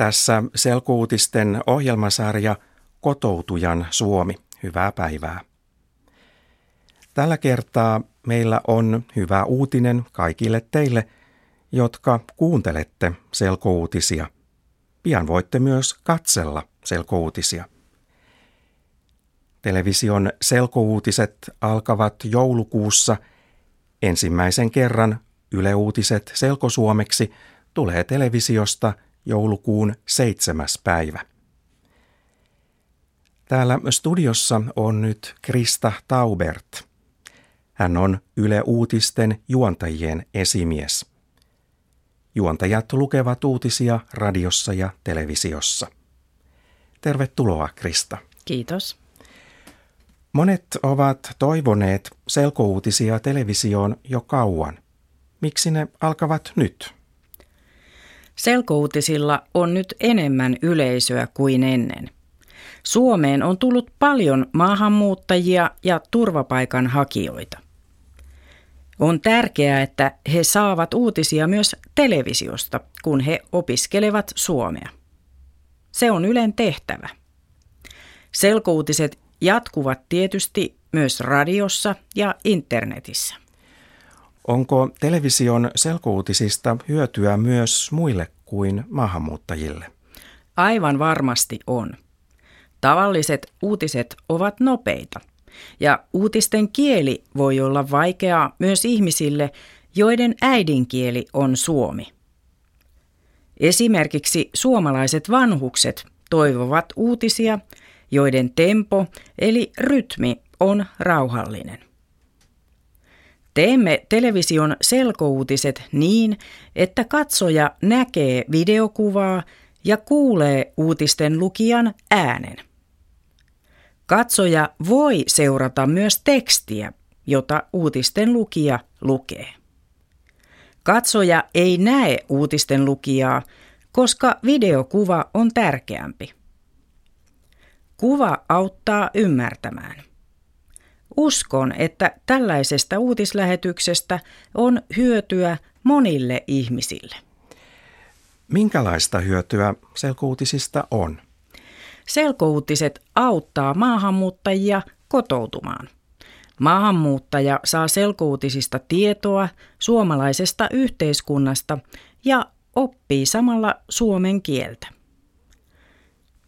Tässä selkuutisten ohjelmasarja Kotoutujan Suomi. Hyvää päivää. Tällä kertaa meillä on hyvä uutinen kaikille teille, jotka kuuntelette selkouutisia. Pian voitte myös katsella selkouutisia. Television selkouutiset alkavat joulukuussa. Ensimmäisen kerran Yle Uutiset selkosuomeksi tulee televisiosta joulukuun seitsemäs päivä. Täällä studiossa on nyt Krista Taubert. Hän on Yle Uutisten juontajien esimies. Juontajat lukevat uutisia radiossa ja televisiossa. Tervetuloa, Krista. Kiitos. Monet ovat toivoneet selkouutisia televisioon jo kauan. Miksi ne alkavat nyt? Selkouutisilla on nyt enemmän yleisöä kuin ennen. Suomeen on tullut paljon maahanmuuttajia ja turvapaikanhakijoita. On tärkeää, että he saavat uutisia myös televisiosta, kun he opiskelevat suomea. Se on Ylen tehtävä. Selkouutiset jatkuvat tietysti myös radiossa ja internetissä. Onko television selkouutisista hyötyä myös muille kuin maahanmuuttajille? Aivan varmasti on. Tavalliset uutiset ovat nopeita ja uutisten kieli voi olla vaikeaa myös ihmisille, joiden äidinkieli on suomi. Esimerkiksi suomalaiset vanhukset toivovat uutisia, joiden tempo eli rytmi on rauhallinen. Teemme television selkouutiset niin, että katsoja näkee videokuvaa ja kuulee uutisten lukijan äänen. Katsoja voi seurata myös tekstiä, jota uutisten lukija lukee. Katsoja ei näe uutisten lukijaa, koska videokuva on tärkeämpi. Kuva auttaa ymmärtämään. Uskon, että tällaisesta uutislähetyksestä on hyötyä monille ihmisille. Minkälaista hyötyä selkouutisista on? Selkouutiset auttaa maahanmuuttajia kotoutumaan. Maahanmuuttaja saa selkouutisista tietoa suomalaisesta yhteiskunnasta ja oppii samalla suomen kieltä.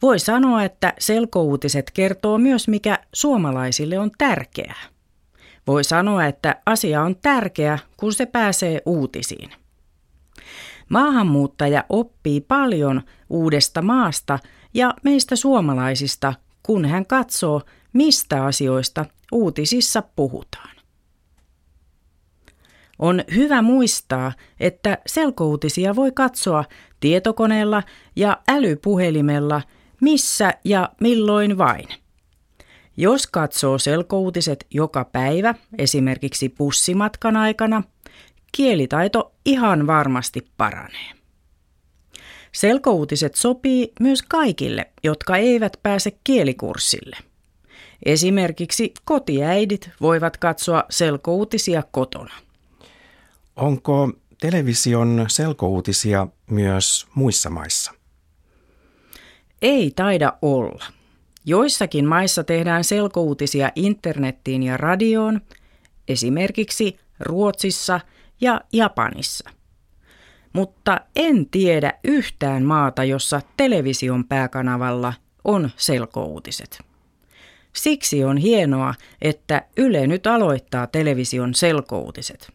Voi sanoa, että selkouutiset kertoo myös, mikä suomalaisille on tärkeää. Voi sanoa, että asia on tärkeä, kun se pääsee uutisiin. Maahanmuuttaja oppii paljon uudesta maasta ja meistä suomalaisista, kun hän katsoo, mistä asioista uutisissa puhutaan. On hyvä muistaa, että selkouutisia voi katsoa tietokoneella ja älypuhelimella – missä ja milloin vain. Jos katsoo selkouutiset joka päivä, esimerkiksi pussimatkan aikana, kielitaito ihan varmasti paranee. Selkouutiset sopii myös kaikille, jotka eivät pääse kielikurssille. Esimerkiksi kotiäidit voivat katsoa selkouutisia kotona. Onko television selkouutisia myös muissa maissa? Ei taida olla. Joissakin maissa tehdään selkouutisia internettiin ja radioon, esimerkiksi Ruotsissa ja Japanissa. Mutta en tiedä yhtään maata, jossa television pääkanavalla on selkouutiset. Siksi on hienoa, että Yle nyt aloittaa television selkouutiset.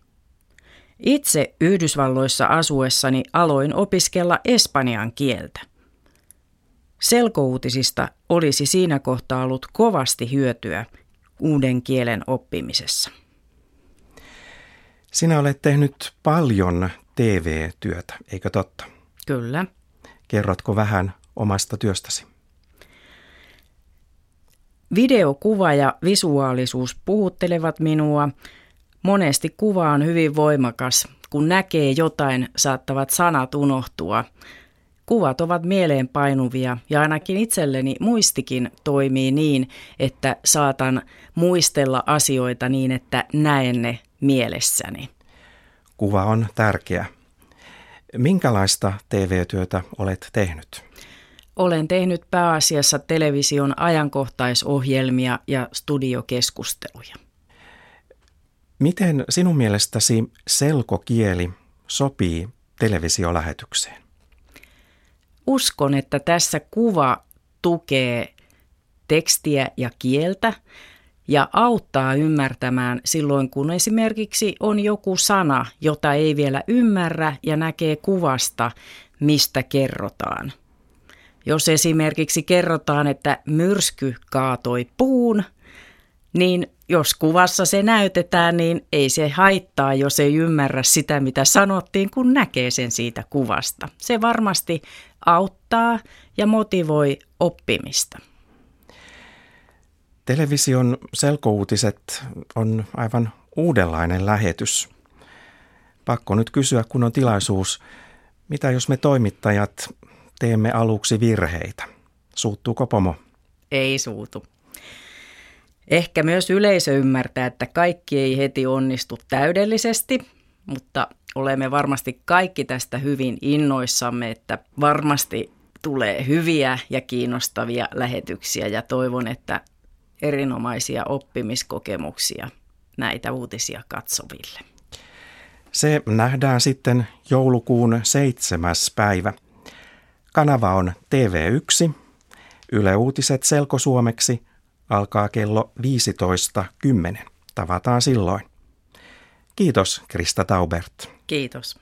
Itse Yhdysvalloissa asuessani aloin opiskella espanjan kieltä. Selkouutisista olisi siinä kohtaa ollut kovasti hyötyä uuden kielen oppimisessa. Sinä olet tehnyt paljon TV-työtä, eikö totta? Kyllä. Kerrotko vähän omasta työstäsi? Videokuva ja visuaalisuus puhuttelevat minua. Monesti kuva on hyvin voimakas. Kun näkee jotain, saattavat sanat unohtua. Kuvat ovat mieleenpainuvia ja ainakin itselleni muistikin toimii niin, että saatan muistella asioita niin, että näen ne mielessäni. Kuva on tärkeä. Minkälaista TV-työtä olet tehnyt? Olen tehnyt pääasiassa television ajankohtaisohjelmia ja studiokeskusteluja. Miten sinun mielestäsi selkokieli sopii televisiolähetykseen? Uskon, että tässä kuva tukee tekstiä ja kieltä ja auttaa ymmärtämään silloin, kun esimerkiksi on joku sana, jota ei vielä ymmärrä ja näkee kuvasta, mistä kerrotaan. Jos esimerkiksi kerrotaan, että myrsky kaatoi puun, niin jos kuvassa se näytetään, niin ei se haittaa, jos ei ymmärrä sitä, mitä sanottiin, kun näkee sen siitä kuvasta. Se varmasti auttaa ja motivoi oppimista. Television selkouutiset on aivan uudenlainen lähetys. Pakko nyt kysyä, kun on tilaisuus, mitä jos me toimittajat teemme aluksi virheitä? Suuttuuko pomo? Ei suutu. Ehkä myös yleisö ymmärtää, että kaikki ei heti onnistu täydellisesti, mutta olemme varmasti kaikki tästä hyvin innoissamme, että varmasti tulee hyviä ja kiinnostavia lähetyksiä ja toivon, että erinomaisia oppimiskokemuksia näitä uutisia katsoville. Se nähdään sitten joulukuun seitsemäs päivä. Kanava on TV1, Yle Uutiset selkosuomeksi alkaa kello 15.10. Tavataan silloin. Kiitos Krista Taubert. Kiitos.